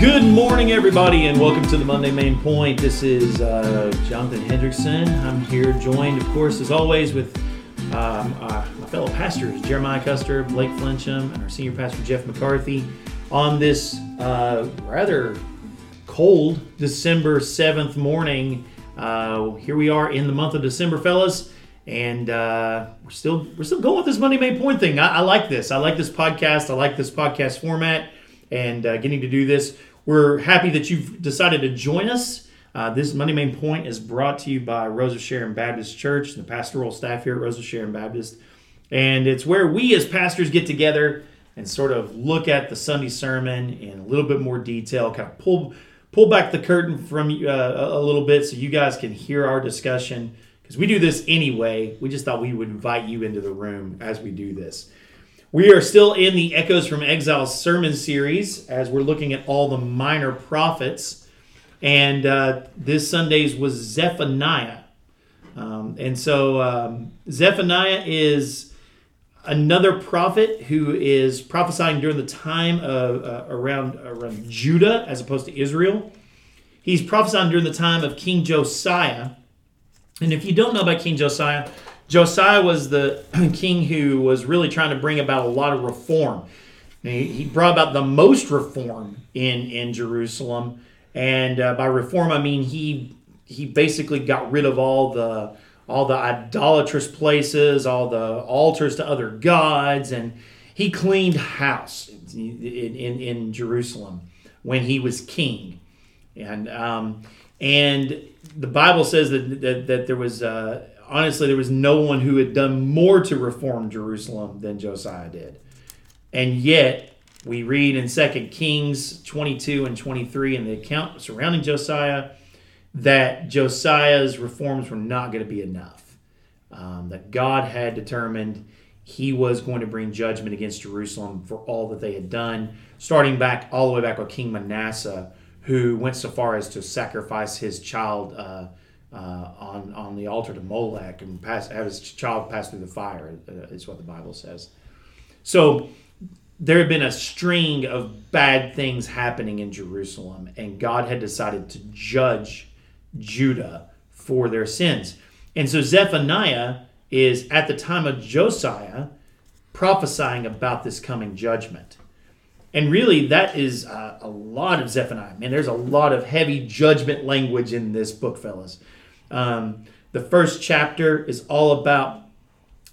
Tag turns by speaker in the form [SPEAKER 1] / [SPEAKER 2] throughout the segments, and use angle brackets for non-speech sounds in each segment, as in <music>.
[SPEAKER 1] Good morning, everybody, and welcome to the Monday Main Point. This is uh, Jonathan Hendrickson. I'm here, joined, of course, as always, with um, uh, my fellow pastors, Jeremiah Custer, Blake Flincham, and our senior pastor, Jeff McCarthy, on this uh, rather cold December 7th morning. Uh, here we are in the month of December, fellas, and uh, we're still we're still going with this Monday Main Point thing. I, I like this. I like this podcast. I like this podcast format and uh, getting to do this. We're happy that you've decided to join us. Uh, this Monday Main Point is brought to you by Rose of Sharon Baptist Church, the pastoral staff here at Rose of Sharon Baptist. And it's where we as pastors get together and sort of look at the Sunday sermon in a little bit more detail, kind of pull pull back the curtain from uh, a little bit so you guys can hear our discussion because we do this anyway. We just thought we would invite you into the room as we do this. We are still in the Echoes from Exile sermon series as we're looking at all the minor prophets. And uh, this Sunday's was Zephaniah. Um, and so um, Zephaniah is another prophet who is prophesying during the time of uh, around around Judah as opposed to Israel. He's prophesying during the time of King Josiah. And if you don't know about King Josiah, Josiah was the <clears throat> king who was really trying to bring about a lot of reform. He brought about the most reform in, in Jerusalem. And uh, by reform, I mean he he basically got rid of all the all the idolatrous places, all the altars to other gods, and he cleaned house in, in, in Jerusalem when he was king. And um, and the Bible says that that, that there was uh, honestly, there was no one who had done more to reform Jerusalem than Josiah did. And yet, we read in 2 Kings 22 and 23 in the account surrounding Josiah that Josiah's reforms were not going to be enough. Um, that God had determined he was going to bring judgment against Jerusalem for all that they had done, starting back all the way back with King Manasseh, who went so far as to sacrifice his child. Uh, uh, on on the altar to Molech and pass have his child pass through the fire uh, is what the Bible says. So there had been a string of bad things happening in Jerusalem, and God had decided to judge Judah for their sins. And so Zephaniah is at the time of Josiah prophesying about this coming judgment. And really, that is uh, a lot of Zephaniah. Man, there's a lot of heavy judgment language in this book, fellas. Um, the first chapter is all about,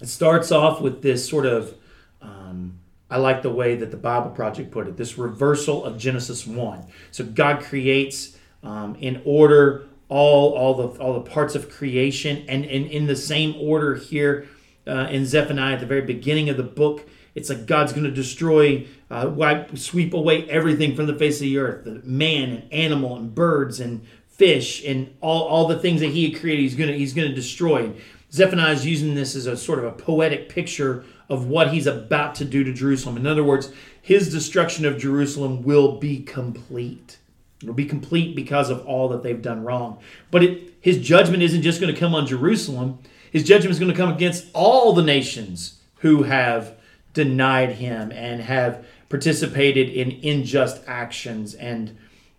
[SPEAKER 1] it starts off with this sort of, um, I like the way that the Bible Project put it, this reversal of Genesis 1. So God creates um, in order all, all, the, all the parts of creation, and, and in the same order here uh, in Zephaniah at the very beginning of the book. It's like God's going to destroy, uh, wipe, sweep away everything from the face of the earth the man and animal and birds and fish and all, all the things that he had created he's gonna he's gonna destroy. Zephaniah is using this as a sort of a poetic picture of what he's about to do to jerusalem. In other words his destruction of jerusalem will be complete. It'll be complete because of all that they've done wrong. But it, his judgment isn't just going to come on jerusalem. His judgment is going to come against all the nations who have denied him and have participated in unjust actions and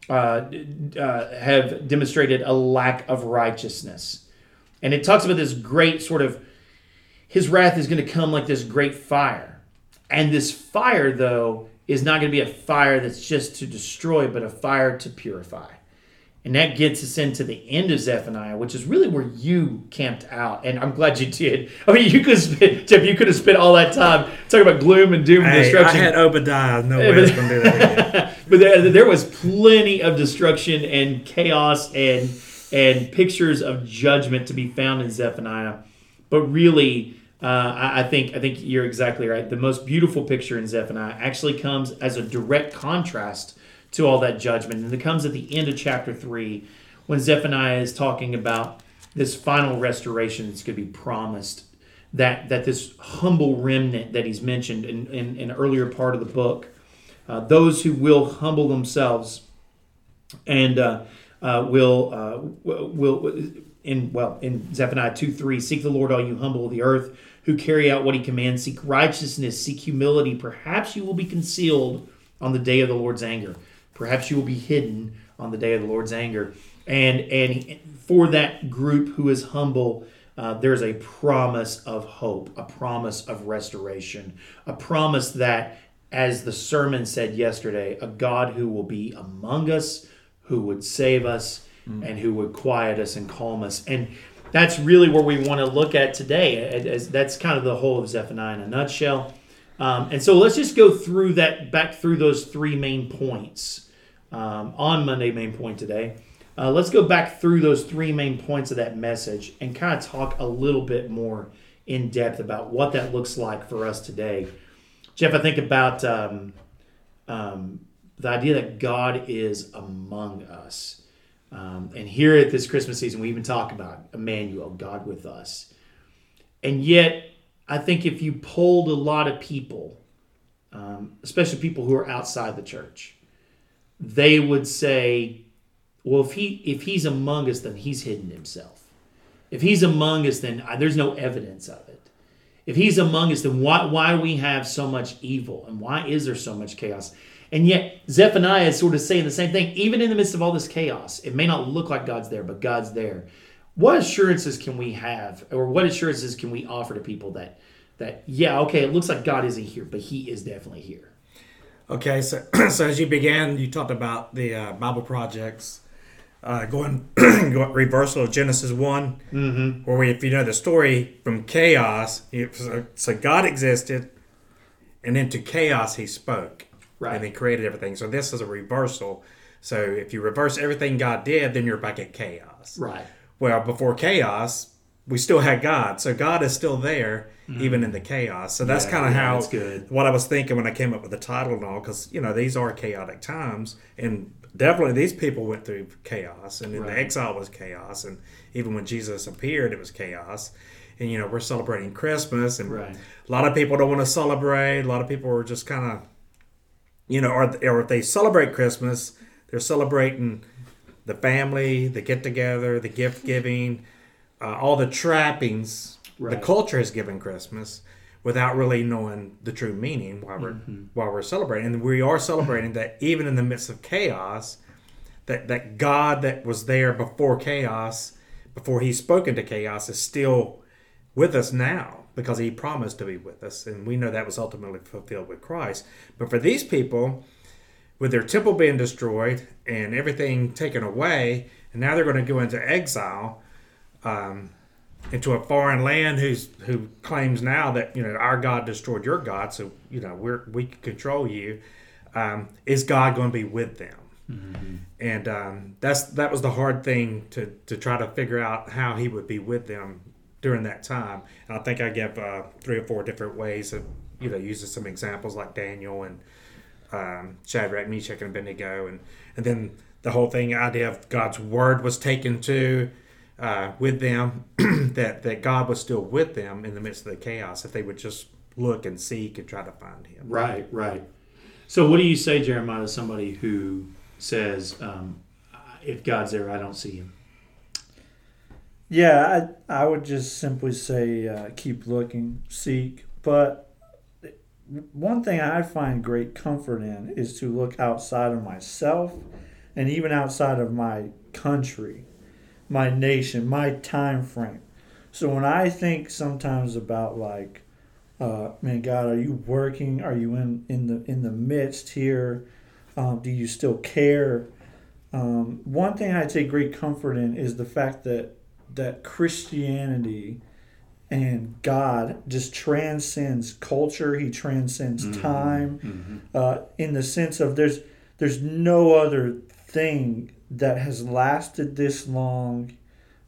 [SPEAKER 1] uh, uh, have demonstrated a lack of righteousness. And it talks about this great sort of, his wrath is going to come like this great fire. And this fire, though, is not going to be a fire that's just to destroy, but a fire to purify. And that gets us into the end of Zephaniah, which is really where you camped out. And I'm glad you did. I mean, you could spend, Jeff, you could have spent all that time talking about gloom and doom and
[SPEAKER 2] hey,
[SPEAKER 1] destruction.
[SPEAKER 2] I had Obadiah. No way was going to do that <laughs>
[SPEAKER 1] but there, there was plenty of destruction and chaos and and pictures of judgment to be found in Zephaniah. But really, uh, I, I think I think you're exactly right. The most beautiful picture in Zephaniah actually comes as a direct contrast to all that judgment. And it comes at the end of chapter 3 when Zephaniah is talking about this final restoration that's going to be promised. That, that this humble remnant that he's mentioned in, in, in an earlier part of the book, uh, those who will humble themselves and uh, uh, will uh, will in well in Zephaniah two three seek the Lord all you humble of the earth who carry out what he commands seek righteousness seek humility perhaps you will be concealed on the day of the Lord's anger Perhaps you will be hidden on the day of the Lord's anger. And and for that group who is humble, uh, there's a promise of hope, a promise of restoration, a promise that, as the sermon said yesterday, a God who will be among us, who would save us, mm. and who would quiet us and calm us. And that's really where we want to look at today. As that's kind of the whole of Zephaniah in a nutshell. Um, and so let's just go through that, back through those three main points um, on Monday Main Point today. Uh, let's go back through those three main points of that message and kind of talk a little bit more in depth about what that looks like for us today. Jeff, I think about um, um, the idea that God is among us. Um, and here at this Christmas season, we even talk about Emmanuel, God with us. And yet, I think if you polled a lot of people, um, especially people who are outside the church, they would say, well, if he if he's among us, then he's hidden himself. If he's among us, then uh, there's no evidence of it. If he's among us, then why why we have so much evil and why is there so much chaos? And yet Zephaniah is sort of saying the same thing. Even in the midst of all this chaos, it may not look like God's there, but God's there. What assurances can we have, or what assurances can we offer to people that that yeah, okay, it looks like God isn't here, but He is definitely here.
[SPEAKER 2] Okay, so <clears throat> so as you began, you talked about the uh, Bible Project's uh, going, <clears throat> going reversal of Genesis one, mm-hmm. where we, if you know the story from chaos, so, so God existed, and into chaos He spoke, right. and He created everything. So this is a reversal. So if you reverse everything God did, then you're back at chaos.
[SPEAKER 1] Right.
[SPEAKER 2] Well, before chaos, we still had God, so God is still there mm-hmm. even in the chaos. So that's yeah, kind of yeah, how what I was thinking when I came up with the title and all, because you know these are chaotic times, and definitely these people went through chaos, and right. the exile was chaos, and even when Jesus appeared, it was chaos. And you know we're celebrating Christmas, and right. a lot of people don't want to celebrate. A lot of people are just kind of, you know, or, or if they celebrate Christmas, they're celebrating the family, the get together, the gift giving, uh, all the trappings right. the culture has given Christmas without really knowing the true meaning while we're mm-hmm. while we're celebrating. And we are celebrating that even in the midst of chaos, that that God that was there before chaos, before He spoke into chaos, is still with us now because He promised to be with us, and we know that was ultimately fulfilled with Christ. But for these people, with their temple being destroyed and everything taken away, and now they're going to go into exile. Um, into a foreign land who's who claims now that you know our God destroyed your God, so you know we're we can control you. Um, is God going to be with them? Mm-hmm. And um, that's that was the hard thing to to try to figure out how He would be with them during that time. And I think I gave uh, three or four different ways of you know using some examples like Daniel and um, Shadrach, Meshach, and Abednego, and and then the whole thing idea of God's word was taken to uh, with them, <clears throat> that that God was still with them in the midst of the chaos if they would just look and seek and try to find Him.
[SPEAKER 1] Right, right. So, what do you say, Jeremiah, to somebody who says, um, "If God's there, I don't see Him"?
[SPEAKER 3] Yeah, I I would just simply say uh, keep looking, seek. But one thing I find great comfort in is to look outside of myself and even outside of my country my nation, my time frame. So when I think sometimes about like, uh, man, God, are you working? Are you in in the in the midst here? Um, do you still care? Um, one thing I take great comfort in is the fact that that Christianity and God just transcends culture. He transcends mm-hmm. time, mm-hmm. Uh, in the sense of there's there's no other thing that has lasted this long,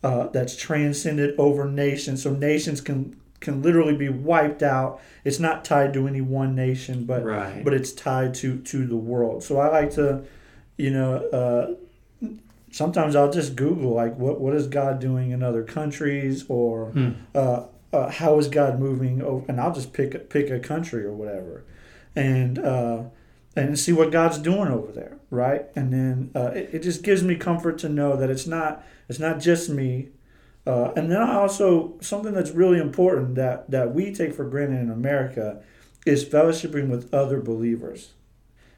[SPEAKER 3] uh, that's transcended over nations. So nations can can literally be wiped out. It's not tied to any one nation, but right. but it's tied to to the world. So I like to, you know, uh, sometimes I'll just Google like what what is God doing in other countries or hmm. uh, uh, how is God moving, over, and I'll just pick pick a country or whatever, and uh, and see what God's doing over there, right? And then uh, it, it just gives me comfort to know that it's not it's not just me. Uh, and then also something that's really important that that we take for granted in America is fellowshipping with other believers,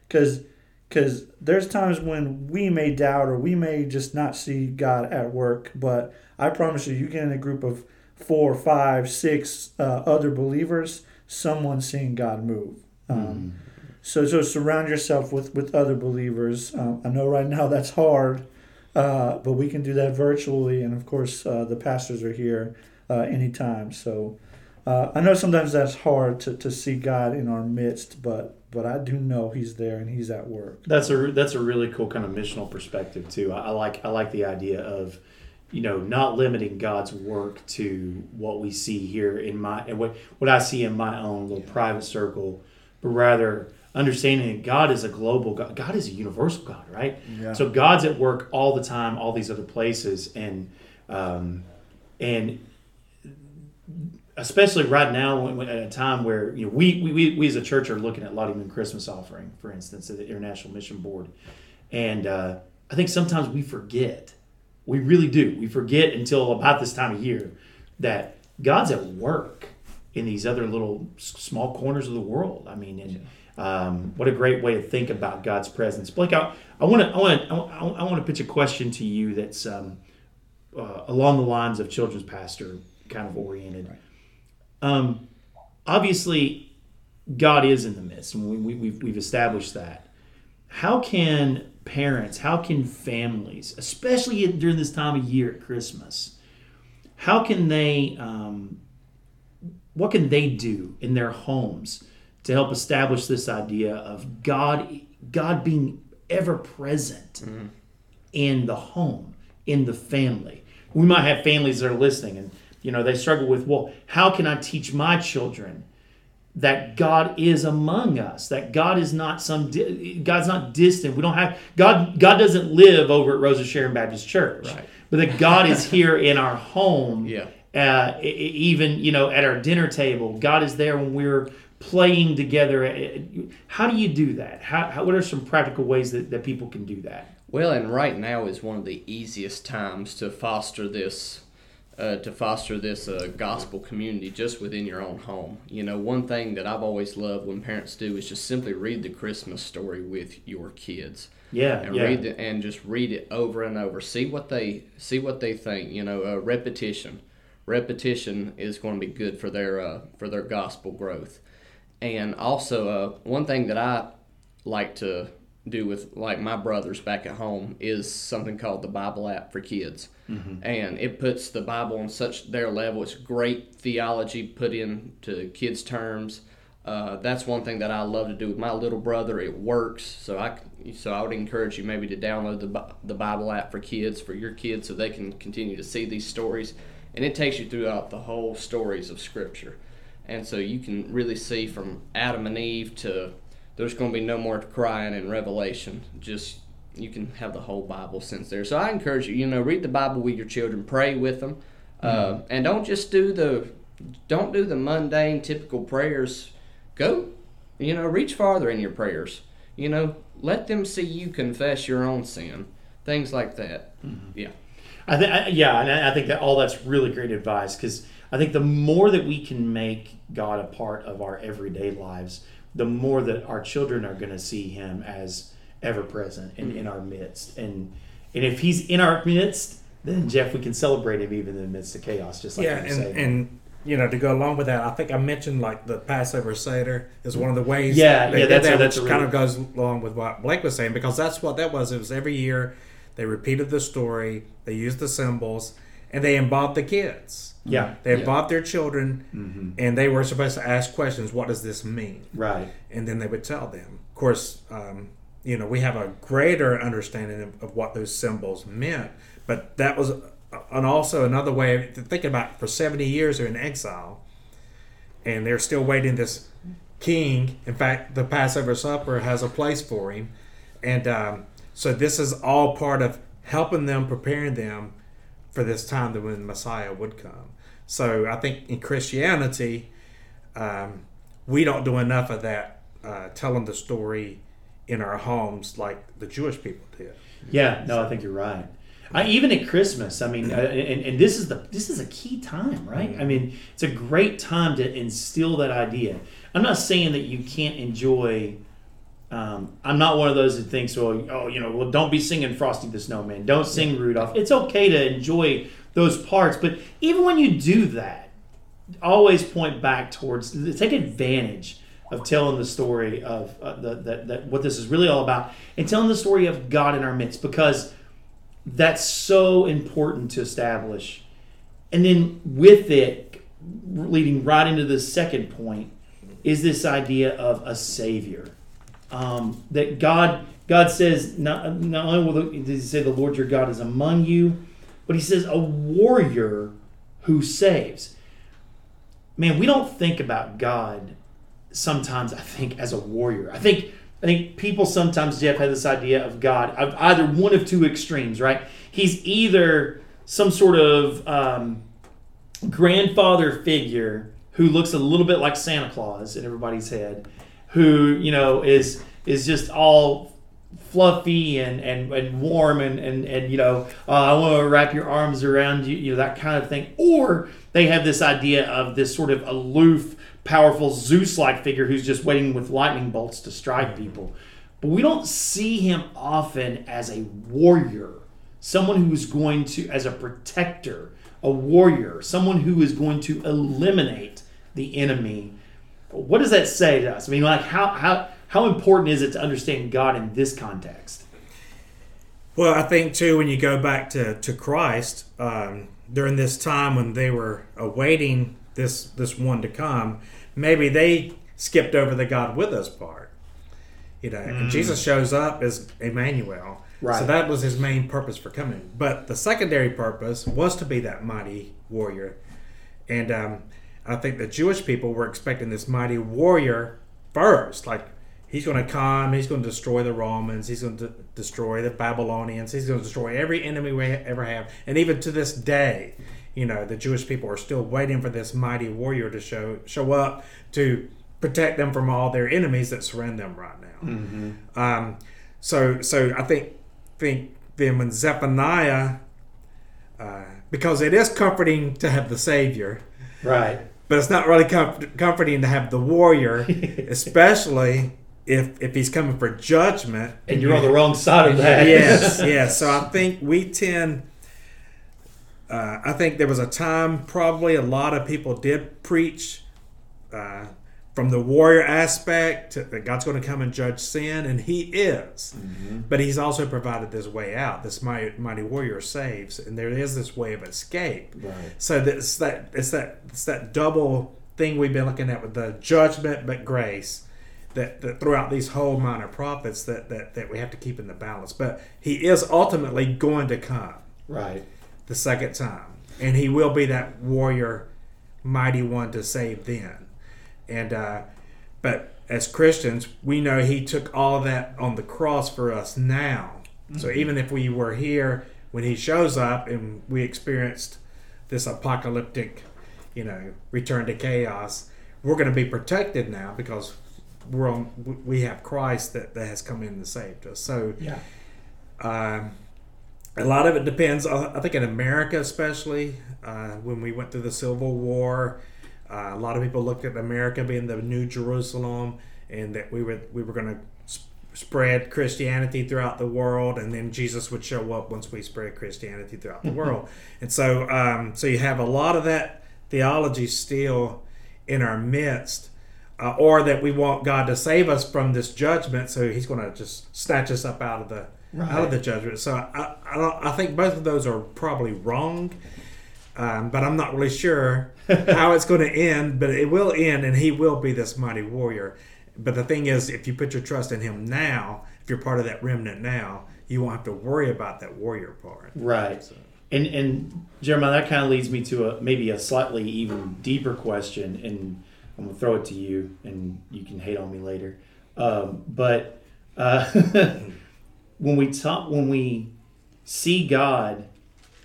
[SPEAKER 3] because because there's times when we may doubt or we may just not see God at work. But I promise you, you get in a group of four, five, six uh, other believers, someone's seeing God move. Um, mm. So, so surround yourself with with other believers. Um, I know right now that's hard, uh, but we can do that virtually, and of course, uh, the pastors are here uh, anytime. So, uh, I know sometimes that's hard to, to see God in our midst, but but I do know He's there and He's at work.
[SPEAKER 1] That's a that's a really cool kind of missional perspective too. I, I like I like the idea of you know not limiting God's work to what we see here in my and what what I see in my own little private circle, but rather understanding that God is a global God. God is a universal God, right? Yeah. So God's at work all the time, all these other places, and um, and especially right now when, at a time where you know we, we, we as a church are looking at Lottie Moon Christmas offering, for instance, at the International Mission Board, and uh, I think sometimes we forget, we really do, we forget until about this time of year that God's at work in these other little small corners of the world. I mean, and um, what a great way to think about God's presence. Blake, I want to I want to I want to pitch a question to you that's um, uh, along the lines of children's pastor kind of oriented. Right um, obviously, God is in the midst, and we, we, we've, we've established that. How can parents, how can families, especially during this time of year at Christmas, how can they, um, what can they do in their homes to help establish this idea of God, God being ever present mm-hmm. in the home, in the family? We might have families that are listening, and you know, they struggle with, well, how can I teach my children that God is among us, that God is not some God's not distant. We don't have God God doesn't live over at Rose of Sharon Baptist Church. Right. But that God is here in our home. <laughs>
[SPEAKER 2] Yeah.
[SPEAKER 1] Uh, even, you know, at our dinner table. God is there when we're playing together. How do you do that? How, how what are some practical ways that, that people can do that?
[SPEAKER 4] Well, and right now is one of the easiest times to foster this uh, to foster this uh, gospel community just within your own home. You know, one thing that I've always loved when parents do is just simply read the Christmas story with your kids.
[SPEAKER 1] Yeah,
[SPEAKER 4] and
[SPEAKER 1] yeah.
[SPEAKER 4] read the, and just read it over and over. See what they see what they think. You know, uh, repetition. Repetition is going to be good for their uh, for their gospel growth. And also, uh, one thing that I like to do with like my brothers back at home is something called the Bible app for kids. Mm-hmm. And it puts the Bible on such their level. It's great theology put into kids' terms. Uh, that's one thing that I love to do with my little brother. It works, so I so I would encourage you maybe to download the the Bible app for kids for your kids so they can continue to see these stories, and it takes you throughout the whole stories of Scripture, and so you can really see from Adam and Eve to there's going to be no more crying in Revelation. Just you can have the whole Bible since there. So I encourage you, you know, read the Bible with your children, pray with them, uh, mm-hmm. uh, and don't just do the don't do the mundane, typical prayers. Go, you know, reach farther in your prayers. You know, let them see you confess your own sin, things like that. Mm-hmm. Yeah.
[SPEAKER 1] I think, yeah, and I think that all that's really great advice because I think the more that we can make God a part of our everyday lives, the more that our children are going to see him as ever present and in our midst. And and if he's in our midst, then Jeff, we can celebrate him even in the midst of chaos, just like
[SPEAKER 2] yeah,
[SPEAKER 1] and,
[SPEAKER 2] and you know, to go along with that, I think I mentioned like the Passover Seder is one of the ways.
[SPEAKER 1] Yeah, yeah, that's,
[SPEAKER 2] that,
[SPEAKER 1] that's
[SPEAKER 2] which really... kind of goes along with what Blake was saying because that's what that was. It was every year they repeated the story, they used the symbols, and they involved the kids.
[SPEAKER 1] Yeah,
[SPEAKER 2] they
[SPEAKER 1] yeah.
[SPEAKER 2] bought their children, mm-hmm. and they were supposed to ask questions. What does this mean?
[SPEAKER 1] Right,
[SPEAKER 2] and then they would tell them. Of course, um, you know, we have a greater understanding of, of, what those symbols meant, but that was and also another way of thinking about. it, For seventy years, they're in exile, and they're still waiting this king. In fact, the Passover supper has a place for him, and um, so this is all part of helping them, preparing them for this time that when Messiah would come. So I think in Christianity, um, we don't do enough of that, uh, telling the story in our homes like the Jewish people did.
[SPEAKER 1] Yeah, no, I think you're right. I, even at Christmas, I mean, uh, and, and this is the this is a key time, right? I mean, it's a great time to instill that idea. I'm not saying that you can't enjoy Um, I'm not one of those that thinks, well, oh, you know, well, don't be singing Frosty the Snowman. Don't sing Rudolph. It's okay to enjoy those parts, but even when you do that, always point back towards take advantage of telling the story of uh, the, that, that what this is really all about and telling the story of God in our midst because that's so important to establish. And then with it, leading right into the second point, is this idea of a savior. Um, that God God says not, not only will he say the Lord your God is among you, but he says a warrior who saves. Man, we don't think about God sometimes, I think, as a warrior. I think I think people sometimes, Jeff, have this idea of God of either one of two extremes, right? He's either some sort of um, grandfather figure who looks a little bit like Santa Claus in everybody's head, who you know is is just all fluffy and, and, and warm and, and, and you know uh, I want to wrap your arms around you you know that kind of thing. Or they have this idea of this sort of aloof powerful Zeus-like figure who's just waiting with lightning bolts to strike people. But we don't see him often as a warrior someone who is going to as a protector a warrior someone who is going to eliminate the enemy. What does that say to us? I mean like how how how important is it to understand God in this context?
[SPEAKER 2] Well, I think too when you go back to to Christ um, during this time when they were awaiting this this one to come, maybe they skipped over the God with us part. You know, mm. and Jesus shows up as Emmanuel. Right. So that was his main purpose for coming. But the secondary purpose was to be that mighty warrior. And um, I think the Jewish people were expecting this mighty warrior first. Like He's going to come. He's going to destroy the Romans. He's going to destroy the Babylonians. He's going to destroy every enemy we ever have. And even to this day, you know, the Jewish people are still waiting for this mighty warrior to show show up to protect them from all their enemies that surround them right now. Mm-hmm. Um, so, so I think think then when Zephaniah, uh, because it is comforting to have the Savior,
[SPEAKER 1] right?
[SPEAKER 2] But it's not really comforting to have the warrior, <laughs> especially if if he's coming for judgment.
[SPEAKER 1] And you're on the wrong side of that.
[SPEAKER 2] Yes <laughs> yes. So i think we tend uh, i think there was a time probably a lot of people did preach uh, from the warrior aspect that god's going to come and judge sin and he is. Mm-hmm. but he's also provided this way out. This mighty, mighty warrior saves and there is this way of escape.
[SPEAKER 1] Right.
[SPEAKER 2] so it's that it's that it's that double thing we've been looking at with the judgment but grace that, that throughout these whole minor prophets that, that, that we have to keep in the balance. But he is ultimately going to come.
[SPEAKER 1] Right.
[SPEAKER 2] The second time. And he will be that warrior, mighty one to save then. And uh, but as Christians, we know he took all that on the cross for us now. Mm-hmm. So even if we were here when he shows up and we experienced this apocalyptic, you know, return to chaos, we're going to be protected now because we're on we have Christ that, that has come in and saved us. So
[SPEAKER 1] yeah.
[SPEAKER 2] Um, a lot of it depends. I think in America, especially uh, when we went through the Civil War, uh, a lot of people looked at America being the New Jerusalem, and that we were we were going to sp- spread Christianity throughout the world, and then Jesus would show up once we spread Christianity throughout the world. And so, um, so you have a lot of that theology still in our midst uh, or that we want God to save us from this judgment, so He's going to just snatch us up out of the right. out of the judgment. So I, I, I, think both of those are probably wrong, um, but I'm not really sure <laughs> how it's going to end. But it will end, and He will be this mighty warrior. But the thing is, if you put your trust in Him now, if you're part of that remnant now, you won't have to worry about that warrior part.
[SPEAKER 1] Right. So. And and Jeremiah, that kind of leads me to a maybe a slightly even deeper question and I'm gonna throw it to you, and you can hate on me later. Um, but uh, <laughs> when we talk, when we see God,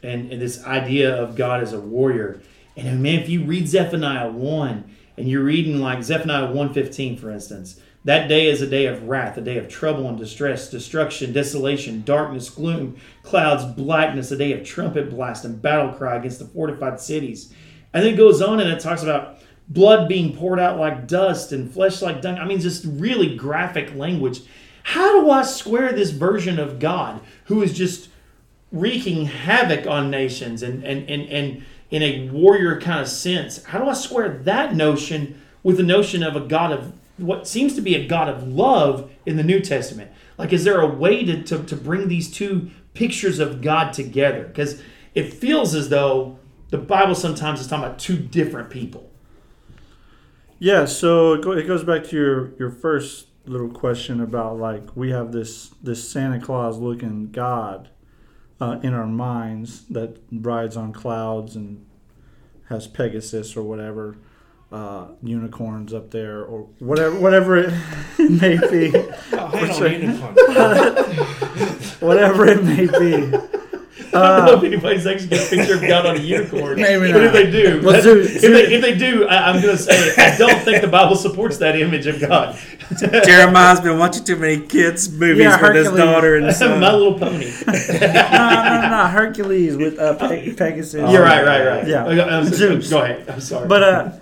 [SPEAKER 1] and, and this idea of God as a warrior, and man, if you read Zephaniah one, and you're reading like Zephaniah one fifteen, for instance, that day is a day of wrath, a day of trouble and distress, destruction, desolation, darkness, gloom, clouds, blackness, a day of trumpet blast and battle cry against the fortified cities. And then it goes on and it talks about blood being poured out like dust and flesh like dung. I mean, just really graphic language. How do I square this version of God who is just wreaking havoc on nations and, and, and, and in a warrior kind of sense? How do I square that notion with the notion of a God of what seems to be a God of love in the New Testament? Like, is there a way to, to, to bring these two pictures of God together? Because it feels as though the Bible sometimes is talking about two different people.
[SPEAKER 3] Yeah, so it goes back to your, your first little question about like we have this this Santa Claus looking God uh, in our minds that rides on clouds and has Pegasus or whatever uh, unicorns up there or whatever whatever it <laughs> may be. <laughs> whatever it may be. <laughs>
[SPEAKER 1] I don't know if anybody's actually got a picture of God on a unicorn.
[SPEAKER 3] Maybe
[SPEAKER 1] but
[SPEAKER 3] not.
[SPEAKER 1] if they do,
[SPEAKER 3] Well,
[SPEAKER 1] that-
[SPEAKER 3] Zeus-
[SPEAKER 1] if, they, if they do, I, I'm going to say I don't think the Bible supports that image of God. <laughs>
[SPEAKER 2] Jeremiah's been watching too many kids movies
[SPEAKER 3] Yeah,
[SPEAKER 2] with his daughter and <laughs> son.
[SPEAKER 1] My Little Pony.
[SPEAKER 3] no, no, no, Hercules with uh, Pe- Pegasus.
[SPEAKER 1] You're right, right, right.
[SPEAKER 3] Yeah.
[SPEAKER 1] Okay, I'm sorry.
[SPEAKER 3] Zeus.
[SPEAKER 1] Go ahead. I'm sorry.
[SPEAKER 3] But uh,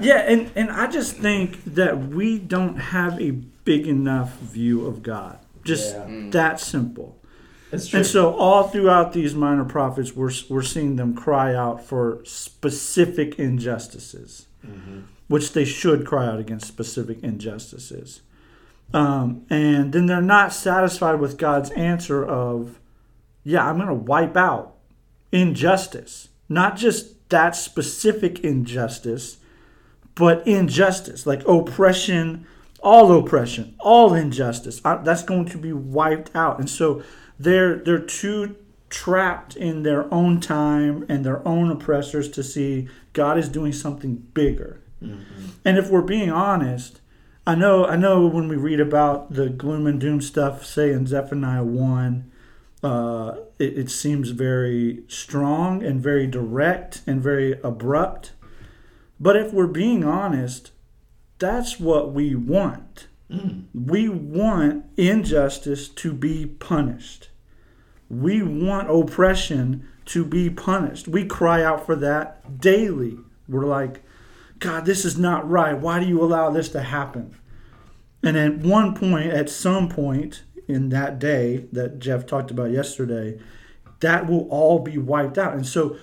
[SPEAKER 3] yeah, and and I just think that we don't have a big enough view of God. Just
[SPEAKER 1] Yeah.
[SPEAKER 3] that simple. And so all throughout these minor prophets, we're we're seeing them cry out for specific injustices, which they should cry out against specific injustices. Um, and then they're not satisfied with God's answer of, yeah, I'm going to wipe out injustice, not just that specific injustice, but injustice, like oppression, all oppression, all injustice. Uh, That's going to be wiped out. And so they're they're too trapped in their own time and their own oppressors to see God is doing something bigger. And if we're being honest, I know I know when we read about the gloom and doom stuff, say in Zephaniah one, uh, it, it seems very strong and very direct and very abrupt. But if we're being honest, that's what we want. We want injustice to be punished. We want oppression to be punished. We cry out for that daily. We're like, God, this is not right. Why do you allow this to happen? And at one point, at some point in that day that Jeff talked about yesterday, that will all be wiped out. And so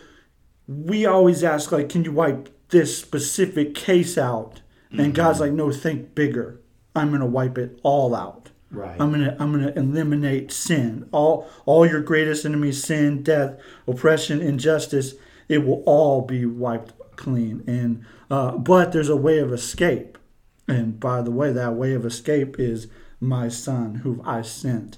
[SPEAKER 3] we always ask, like, can you wipe this specific case out? And God's mm-hmm. like, no, think bigger. I'm gonna wipe it all out.
[SPEAKER 1] Right.
[SPEAKER 3] I'm gonna I'm gonna eliminate sin. All all your greatest enemies, sin, death, oppression, injustice, it will all be wiped clean. And uh, but there's a way of escape. And by the way, that way of escape is my son, who I sent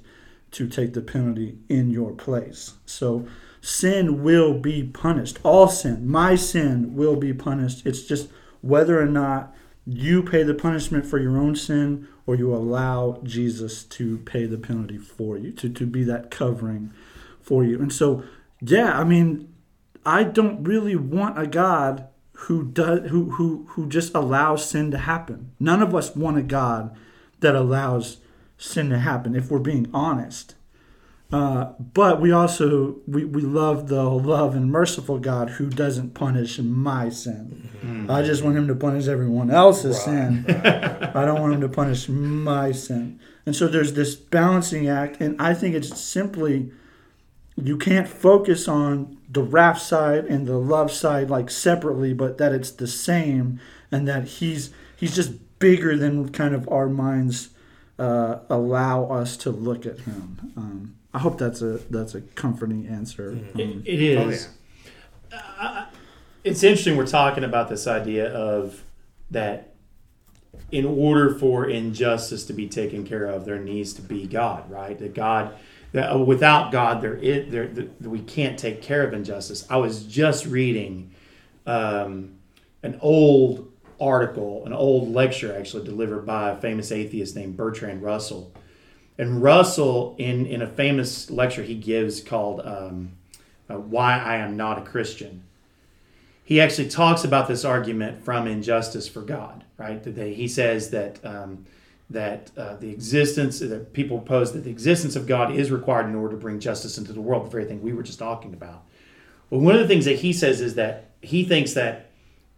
[SPEAKER 3] to take the penalty in your place. So sin will be punished. All sin, my sin will be punished. It's just whether or not you pay the punishment for your own sin or you allow Jesus to pay the penalty for you, to, to be that covering for you. And so, yeah, I mean, I don't really want a God who does who who who just allows sin to happen. None of us want a God that allows sin to happen if we're being honest. Uh, but we also we, we love the love and merciful God who doesn't punish my sin. I just want him to punish everyone else's sin. I don't want him to punish my sin. And so there's this balancing act, and I think it's simply you can't focus on the wrath side and the love side like separately, but that it's the same, and that he's he's just bigger than kind of our minds uh, allow us to look at him. Um, I hope that's a that's a comforting answer.
[SPEAKER 1] It,
[SPEAKER 3] Um,
[SPEAKER 1] it is. Uh, it's interesting we're talking about this idea of that in order for injustice to be taken care of, there needs to be God, right? That God, that uh, without God, there, is, there that we can't take care of injustice. I was just reading um, an old article, an old lecture actually delivered by a famous atheist named Bertrand Russell. And Russell, in, in a famous lecture he gives called um, uh, Why I Am Not a Christian, he actually talks about this argument from injustice for God, right? They, he says that um, that uh, the existence that people pose that the existence of God is required in order to bring justice into the world, the very thing we were just talking about. Well, one of the things that he says is that he thinks that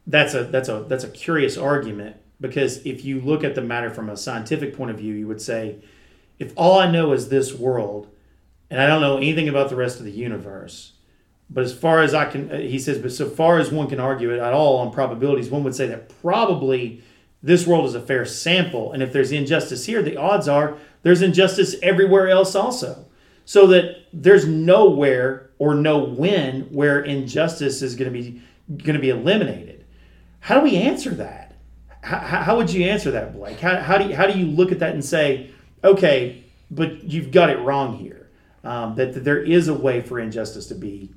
[SPEAKER 1] that's a that's a that's a curious argument because if you look at the matter from a scientific point of view, you would say, if all I know is this world, and I don't know anything about the rest of the universe, but as far as I can, uh, he says, but so far as one can argue it at all on probabilities, one would say that probably this world is a fair sample, and if there's injustice here, the odds are there's injustice everywhere else also. So that there's nowhere or no when where injustice is going to be going to be eliminated. How do we answer that? How, how would you answer that, Blake? How, how, do you, how do you look at that and say, okay, but you've got it wrong here? Um, that, that there is a way for injustice to be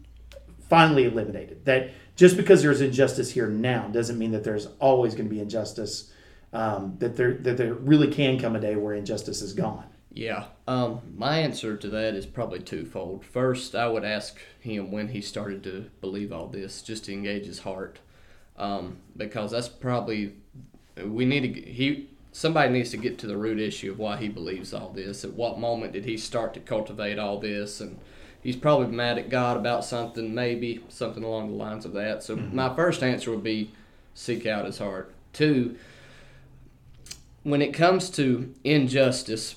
[SPEAKER 1] finally eliminated. That just because there's injustice here now doesn't mean that there's always going to be injustice. Um, that there that there really can come a day where injustice is gone.
[SPEAKER 4] Yeah. Um, my answer to that is probably twofold. First, I would ask him when he started to believe all this, just to engage his heart, um, because that's probably we need to he somebody needs to get to the root issue of why he believes all this. At what moment did he start to cultivate all this? And he's probably mad at God about something, maybe something along the lines of that. So mm-hmm. my first answer would be seek out his heart. Two, when it comes to injustice,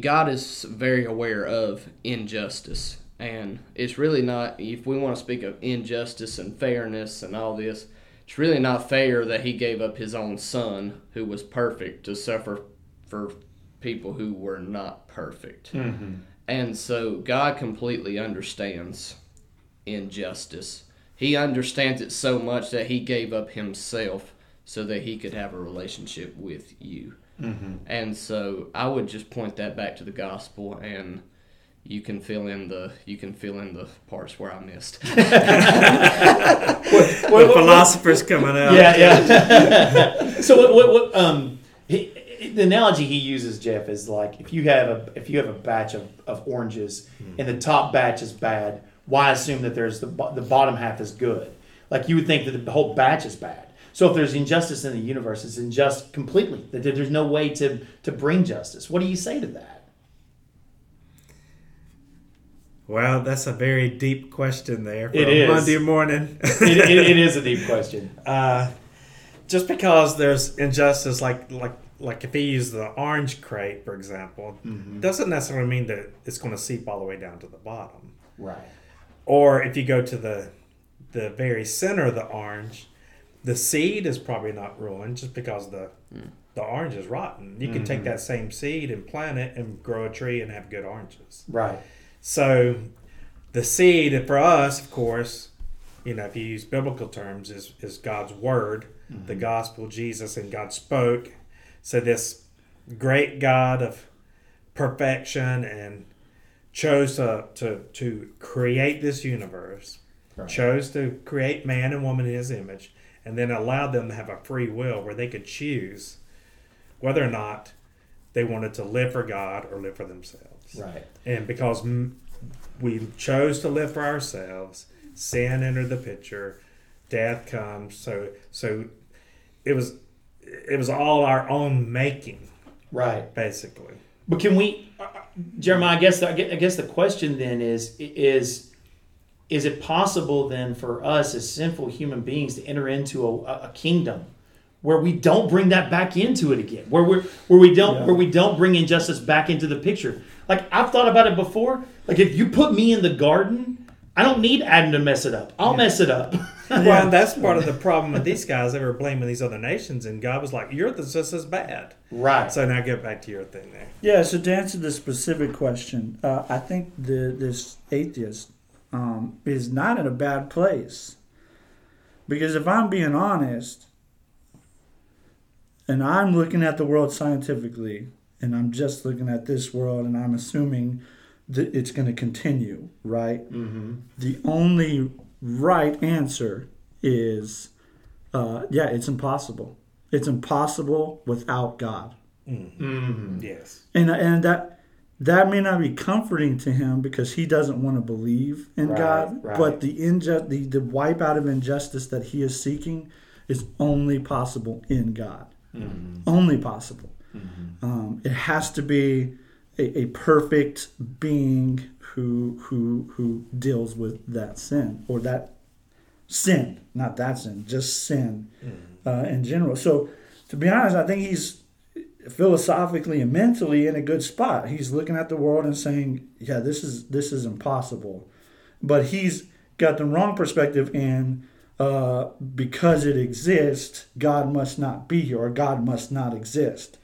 [SPEAKER 4] God is very aware of injustice. And it's really not, if we want to speak of injustice and fairness and all this, it's really not fair that he gave up his own son, who was perfect, to suffer for people who were not perfect. Mm-hmm. And so God completely understands injustice. He understands it so much that he gave up himself so that he could have a relationship with you. Mm-hmm. And so I would just point that back to the gospel and you can fill in the you can fill in the parts where I missed. <laughs> what,
[SPEAKER 2] what, the philosophers coming out.
[SPEAKER 1] Yeah, yeah. <laughs> so what, what, what um he, the analogy he uses, Jeff, is like if you have a if you have a batch of, of oranges mm-hmm. and the top batch is bad, why assume that there's the the bottom half is good? Like you would think that the whole batch is bad. So if there's injustice in the universe, it's unjust completely. That there's no way to to bring justice. What do you say to that?
[SPEAKER 2] Well, that's a very deep question there for it is. Monday morning. <laughs>
[SPEAKER 1] it, it, it is a deep <laughs> question.
[SPEAKER 2] Uh, just because there's injustice, like like like if he used the orange crate, for example, mm-hmm. doesn't necessarily mean that it's going to seep all the way down to the bottom.
[SPEAKER 1] Right.
[SPEAKER 2] Or if you go to the the very center of the orange, the seed is probably not ruined just because the mm. the orange is rotten. You can mm-hmm. take that same seed and plant it and grow a tree and have good oranges.
[SPEAKER 1] Right.
[SPEAKER 2] So the seed for us, of course, you know, if you use biblical terms, is is God's word, mm-hmm. the gospel, Jesus, and God spoke. So this great God of perfection and chose to to, to create this universe, right. chose to create man and woman in His image and then allowed them to have a free will where they could choose whether or not they wanted to live for God or live for themselves.
[SPEAKER 1] Right.
[SPEAKER 2] And because we chose to live for ourselves, sin entered the picture, death comes. So so it was it was all our own making.
[SPEAKER 1] Right.
[SPEAKER 2] Basically.
[SPEAKER 1] But can we uh, Jeremiah, I guess I guess the question then is is is it possible then for us as sinful human beings to enter into a, a kingdom where we don't bring that back into it again. Where we where we don't yeah. where we don't bring injustice back into the picture. Like i've thought about it before. Like if you put me in the garden i don't need adam to mess it up. I'll yeah. mess it up. <laughs>
[SPEAKER 2] Well <laughs> that's part of the problem with these guys they were blaming these other nations and god was like you're just as bad.
[SPEAKER 1] Right.
[SPEAKER 2] So now get back to your thing there.
[SPEAKER 3] Yeah so to answer the specific question uh, i think the this atheist um, is not in a bad place. Because if I'm being honest, and I'm looking at the world scientifically, and I'm just looking at this world, and I'm assuming that it's going to continue, right? Mm-hmm. The only right answer is, uh, yeah, it's impossible. It's impossible without God.
[SPEAKER 2] Mm-hmm. Mm-hmm. Yes,
[SPEAKER 3] and and that that may not be comforting to him because he doesn't want to believe in right, God. Right. But the inju- the the wipe out of injustice that he is seeking is only possible in God. Mm-hmm. Only possible. Mm-hmm. Um, it has to be a, a, perfect being who who who deals with that sin or that sin, not that sin, just sin mm. uh, in general. So, to be honest, I think he's philosophically and mentally in a good spot. He's looking at the world and saying, "Yeah, this is this is impossible," but he's got the wrong perspective in uh, because it exists, God must not be here or God must not exist.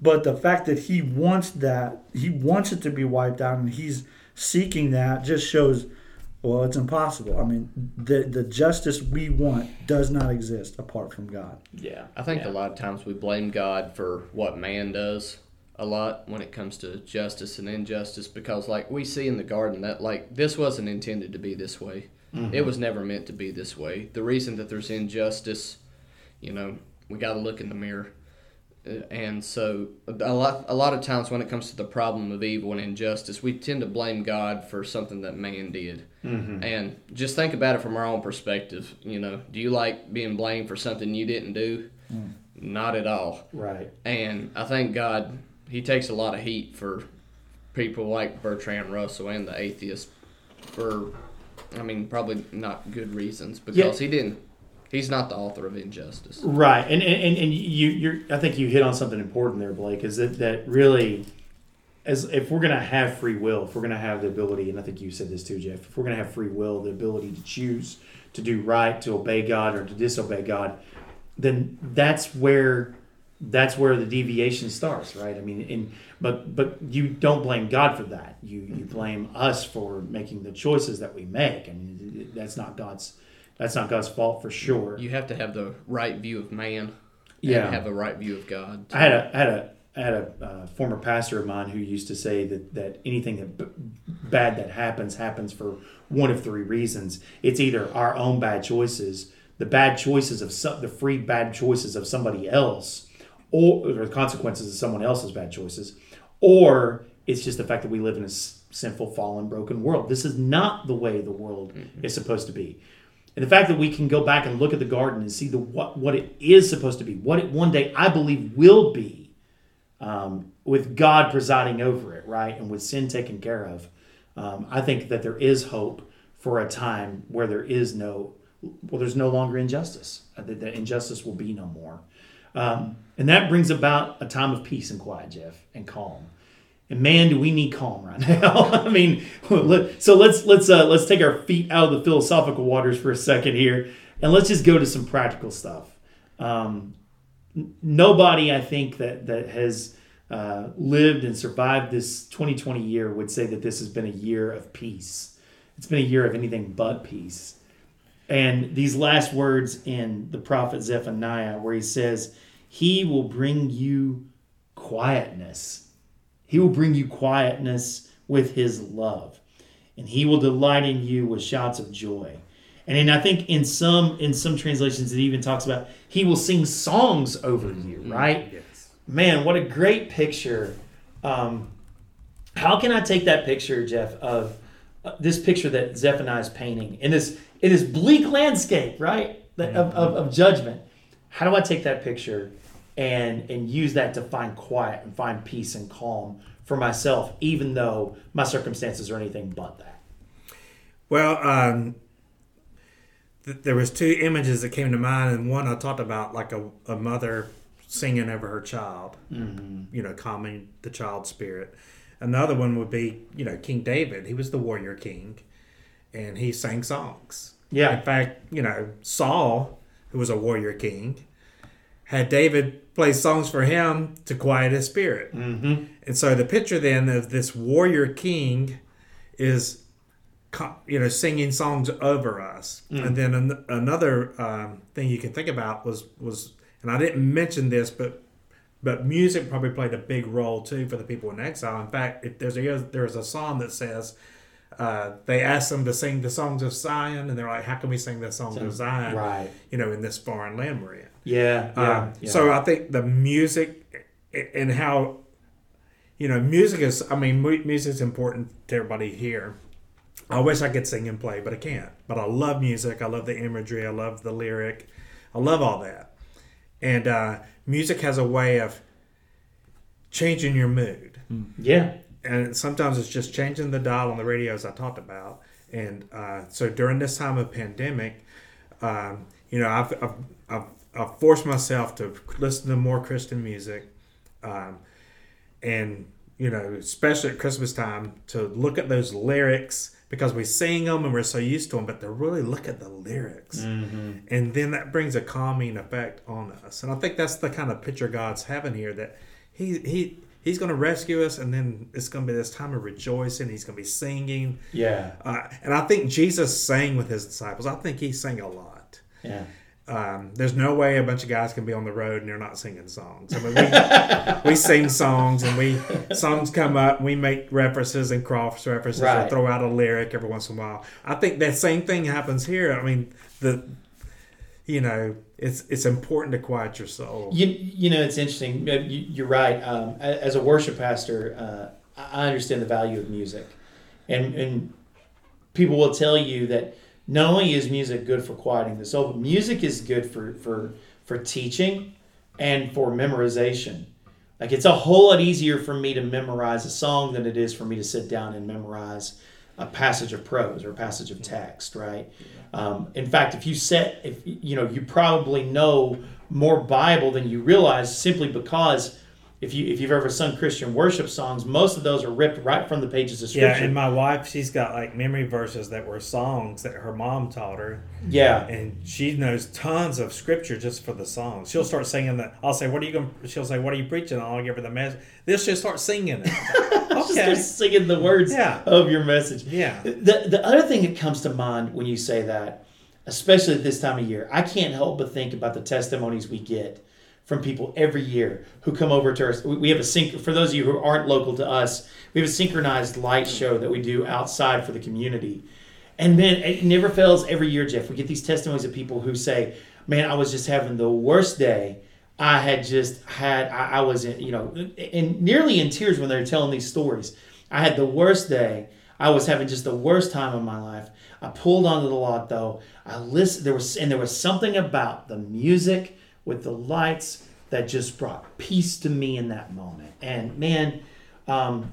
[SPEAKER 3] But the fact that he wants that, he wants it to be wiped out, and he's seeking that, just shows well, it's impossible. I mean, the the justice we want does not exist apart from God.
[SPEAKER 4] Yeah, I think
[SPEAKER 1] yeah.
[SPEAKER 4] a lot of times we blame God for what man does a lot when it comes to justice and injustice because, like we see in the garden, that like this wasn't intended to be this way. Mm-hmm. It was never meant to be this way. The reason that there's injustice, you know, we got to look in the mirror and so a lot a lot of times when it comes to the problem of evil and injustice we tend to blame god for something that man did mm-hmm. and just think about it from our own perspective you know do you like being blamed for something you didn't do mm. not at all
[SPEAKER 1] right
[SPEAKER 4] and i think god he takes a lot of heat for people like bertrand russell and the atheists for i mean probably not good reasons because yeah. he didn't He's not the author of injustice.
[SPEAKER 1] Right, and and, and you you're I think you hit on something important there, Blake. Is that that really, as if we're gonna have free will, if we're gonna have the ability, and I think you said this too, Jeff. If we're gonna have free will, the ability to choose to do right, to obey God, or to disobey God, then that's where that's where the deviation starts, right? I mean, and but but you don't blame God for that. You you blame us for making the choices that we make. I mean, that's not God's that's not God's fault for sure.
[SPEAKER 4] You have to have the right view of man. Yeah, have a right view of God.
[SPEAKER 1] I had a I had a I had a uh, former pastor of mine who used to say that that anything that b- bad that happens happens for one of three reasons. It's either our own bad choices, the bad choices of some, the free bad choices of somebody else, or, or the consequences of someone else's bad choices, or it's just the fact that we live in a sinful, fallen, broken world. This is not the way the world mm-hmm. is supposed to be. And the fact that we can go back and look at the garden and see the what, what it is supposed to be, what it one day I believe will be, um, with God presiding over it, right, and with sin taken care of, um, I think that there is hope for a time where there is no, well, there's no longer injustice. Uh, that, that injustice will be no more, um, and that brings about a time of peace and quiet, Jeff, and calm. And man, do we need calm right <laughs> now. I mean, so let's let's uh, let's take our feet out of the philosophical waters for a second here, and let's just go to some practical stuff. Um, nobody, I think that that has uh, lived and survived this 2020 year would say that this has been a year of peace. It's been a year of anything but peace. And these last words in the prophet Zephaniah, where he says, "He will bring you quietness." He will bring you quietness with his love, and he will delight in you with shouts of joy. And in, I think in some in some translations it even talks about he will sing songs over you, mm-hmm. right? Yes. Man, what a great picture. Um, how can I take that picture, Jeff, of uh, this picture that Zephaniah is painting in this in this bleak landscape, right, of, of, of judgment? How do I take that picture and and use that to find quiet and find peace and calm for myself, even though my circumstances are anything but that.
[SPEAKER 2] Well, um, th- there was two images that came to mind, and one I talked about like a, a mother singing over her child, mm-hmm. you know, calming the child's spirit. And the other one would be, you know, King David. He was the warrior king, and he sang songs.
[SPEAKER 1] Yeah.
[SPEAKER 2] In fact, you know, Saul, who was a warrior king, had David play songs for him to quiet his spirit. Mm-hmm. And so the picture then of this warrior king is, you know, singing songs over us. Mm. And then an- another um, thing you can think about was was, and I didn't mention this, but but music probably played a big role too for the people in exile. In fact, if there's a there's a song that says. Uh, they asked them to sing the songs of Zion, and they're like, "How can we sing the songs so, of Zion?"
[SPEAKER 1] Right.
[SPEAKER 2] You know, in this foreign land we're in.
[SPEAKER 1] Yeah, yeah,
[SPEAKER 2] um, yeah. So I think the music and how you know music is. I mean, music is important to everybody here. I wish I could sing and play, but I can't. But I love music. I love the imagery. I love the lyric. I love all that. And uh, music has a way of changing your mood.
[SPEAKER 1] Yeah.
[SPEAKER 2] And sometimes it's just changing the dial on the radios I talked about. And uh, so during this time of pandemic, Um, you know, I've, I've, I've, I've, forced myself to listen to more Christian music. Um, and, you know, especially at Christmas time, to look at those lyrics because we sing them and we're so used to them, but to really look at the lyrics. Mm-hmm. And then that brings a calming effect on us. And I think that's the kind of picture God's having here that He, He, He's going to rescue us, and then it's going to be this time of rejoicing. He's going to be singing.
[SPEAKER 1] Yeah.
[SPEAKER 2] Uh, and I think Jesus sang with his disciples. I think he sang a lot.
[SPEAKER 1] Yeah.
[SPEAKER 2] Um, there's no way a bunch of guys can be on the road and they're not singing songs. I mean, we, <laughs> we sing songs and we songs come up, and we make references and cross references right. or throw out a lyric every once in a while. I think that same thing happens here. I mean, the you know, it's it's important to quiet your soul.
[SPEAKER 1] You you know, it's interesting. You, are right. Um, as a worship pastor, uh, I understand the value of music, and and people will tell you that not only is music good for quieting the soul, but music is good for for for teaching and for memorization. Like it's a whole lot easier for me to memorize a song than it is for me to sit down and memorize a passage of prose or a passage of text, right? Um, in fact, if you set, if you know, you probably know more Bible than you realize simply because if you if you've ever sung Christian worship songs, most of those are ripped right from the pages of Scripture.
[SPEAKER 2] Yeah, and my wife, she's got like memory verses that were songs that her mom taught her.
[SPEAKER 1] Yeah,
[SPEAKER 2] and she knows tons of Scripture just for the songs. She'll start singing that. I'll say, "What are you going?" She'll say, "What are you preaching?" And I'll give her the message. Then she'll start singing it. <laughs>
[SPEAKER 1] okay, just singing the words yeah. of your message.
[SPEAKER 2] Yeah.
[SPEAKER 1] The the other thing that comes to mind when you say that, especially at this time of year, I can't help but think about the testimonies we get from people every year who come over to us. We have a sync for those of you who aren't local to us. We have a synchronized light show that we do outside for the community, and man, it never fails every year, Jeff. We get these testimonies of people who say, "Man, I was just having the worst day." I had just had I, I was in, you know, in nearly in tears when they're telling these stories. I had the worst day. I was having just the worst time of my life. I pulled onto the lot though. I listened. There was and there was something about the music with the lights that just brought peace to me in that moment. And man, um,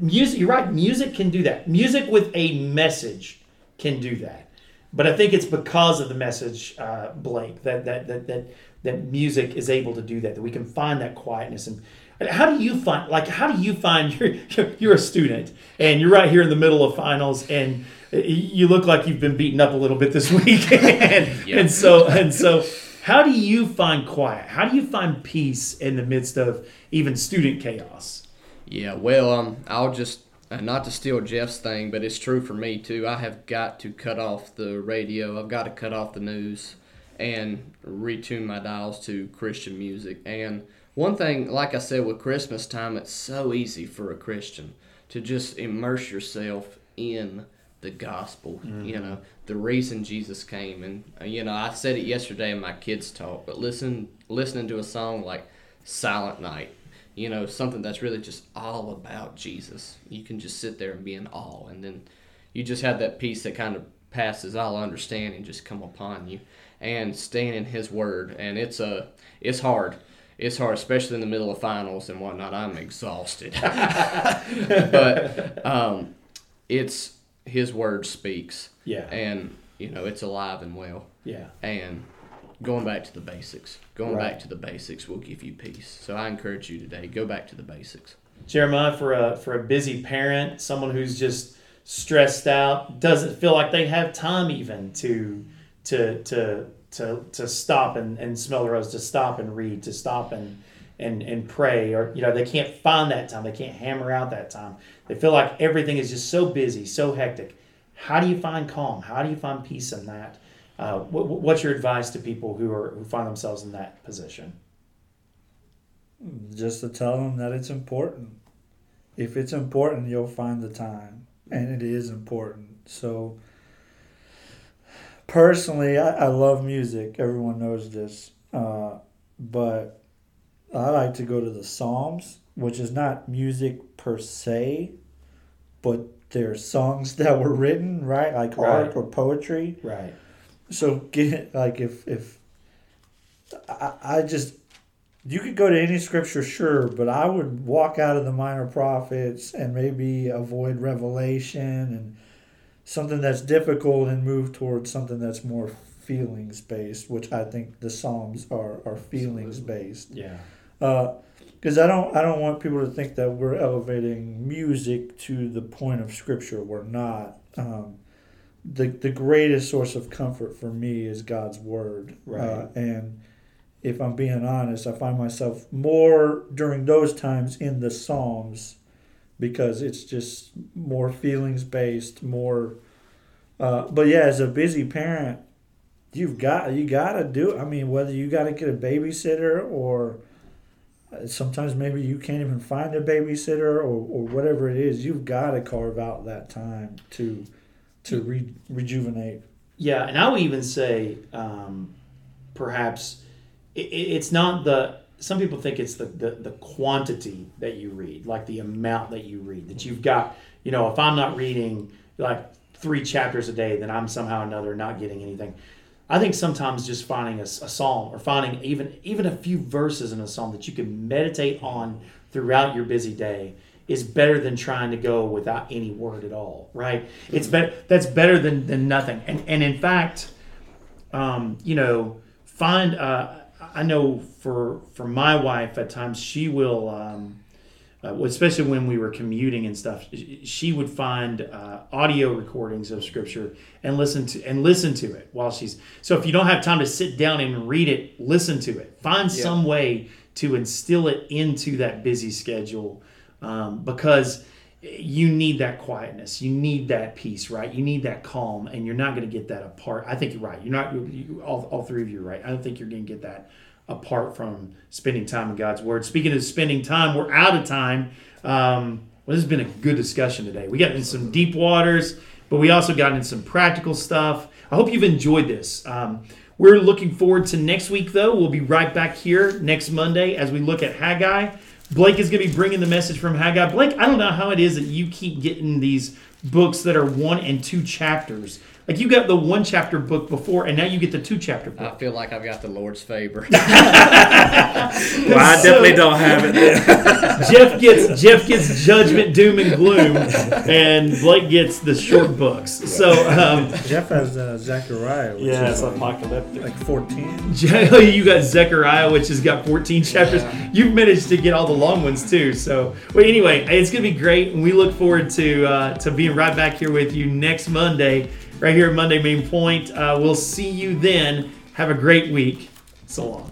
[SPEAKER 1] music, you're right, music can do that. Music with a message can do that. But I think it's because of the message, uh, Blake, that, that, that, that, that music is able to do that, that we can find that quietness. And how do you find, like, how do you find <laughs> you're, you're a student and you're right here in the middle of finals and you look like you've been beaten up a little bit this <laughs> week. and, yeah. and so, and so, how do you find quiet? How do you find peace in the midst of even student chaos?
[SPEAKER 4] Yeah, well, um, I'll just uh, not to steal Jeff's thing, but it's true for me too. I have got to cut off the radio. I've got to cut off the news and retune my dials to Christian music. And one thing, like I said, with Christmas time, it's so easy for a Christian to just immerse yourself in the gospel. Mm-hmm. You know, the reason Jesus came, and uh, you know, I said it yesterday in my kids' talk. But listen, listening to a song like "Silent Night," you know, something that's really just all about Jesus. You can just sit there and be in awe, and then you just have that peace that kind of passes all understanding just come upon you, and staying in His Word. And it's a, uh, it's hard it's hard, especially in the middle of finals and whatnot. I'm exhausted, <laughs> but um, it's his word speaks.
[SPEAKER 1] Yeah.
[SPEAKER 4] And, you know, it's alive and well.
[SPEAKER 1] Yeah.
[SPEAKER 4] And going back to the basics, going right. back to the basics will give you peace. So I encourage you today, go back to the basics.
[SPEAKER 1] Jeremiah, for a, for a busy parent, someone who's just stressed out, doesn't feel like they have time even to, to, to, to, to stop and, and smell the rose, to stop and read, to stop and, and, and pray, or, you know, they can't find that time. They can't hammer out that time. They feel like everything is just so busy, so hectic. How do you find calm? How do you find peace in that? Uh, what, what's your advice to people who are who find themselves in that position?
[SPEAKER 3] Just to tell them that it's important. If it's important, you'll find the time, and it is important. So, personally, I, I love music. Everyone knows this, uh, but I like to go to the Psalms, which is not music per se, but they're songs <laughs> that were written, right? Like right. art or poetry.
[SPEAKER 1] Right.
[SPEAKER 3] So get like if if I, I just you could go to any scripture, sure, but I would walk out of the minor prophets and maybe avoid Revelation and something that's difficult and move towards something that's more feelings based, which I think the Psalms are are feelings based.
[SPEAKER 1] Yeah.
[SPEAKER 3] Because uh, I don't I don't want people to think that we're elevating music to the point of Scripture. We're not. Um, the the greatest source of comfort for me is God's Word,
[SPEAKER 1] right.
[SPEAKER 3] uh, and if I'm being honest, I find myself more during those times in the Psalms because it's just more feelings based, more. Uh, but yeah, as a busy parent, you've got you got to do. It. I mean, whether you got to get a babysitter or sometimes maybe you can't even find a babysitter or, or whatever it is, you've got to carve out that time to to re- rejuvenate.
[SPEAKER 1] Yeah, and I would even say um, perhaps it, it's not the. Some people think it's the, the the quantity that you read, like the amount that you read. That you've got, you know, if I'm not reading like three chapters a day, then I'm somehow or another not getting anything. I think sometimes just finding a, a, psalm or finding even even a few verses in a psalm that you can meditate on throughout your busy day is better than trying to go without any word at all, right? It's better. That's better than than nothing. And and in fact, um, you know, find. Uh, I know for for my wife at times she will. Um, uh, especially when we were commuting and stuff, she would find uh, audio recordings of scripture and listen to and listen to it while she's. So if you don't have time to sit down and read it, listen to it. Find yeah. some way to instill it into that busy schedule um, because you need that quietness you need that peace right you need that calm and you're not going to get that apart i think you're right you're not you, all, all three of you are right i don't think you're going to get that apart from spending time in god's word. Speaking of spending time we're out of time. Um, well this has been a good discussion today. We got in some deep waters but we also got in some practical stuff. I hope you've enjoyed this. Um, we're looking forward to next week though. We'll be right back here next monday as we look at haggai. Blake is going to be bringing the message from Haggai. Blake, I don't know how it is that you keep getting these books that are one and two chapters like you got the one chapter book before, and now you get the two chapter book.
[SPEAKER 4] I feel like I've got the Lord's favor. <laughs>
[SPEAKER 2] well, I so, definitely don't have it. <laughs>
[SPEAKER 1] Jeff gets Jeff gets judgment, doom, and gloom, and Blake gets the short books. So um,
[SPEAKER 3] Jeff has uh, Zechariah.
[SPEAKER 1] yeah, it's apocalyptic.
[SPEAKER 3] Like fourteen.
[SPEAKER 1] you got Zechariah, which has got fourteen chapters. Yeah. You've managed to get all the long ones too. So, well, anyway, it's gonna be great, and we look forward to uh, to being right back here with you next Monday right here at Monday Main Point. Uh, we'll see you then. Have a great week. So long.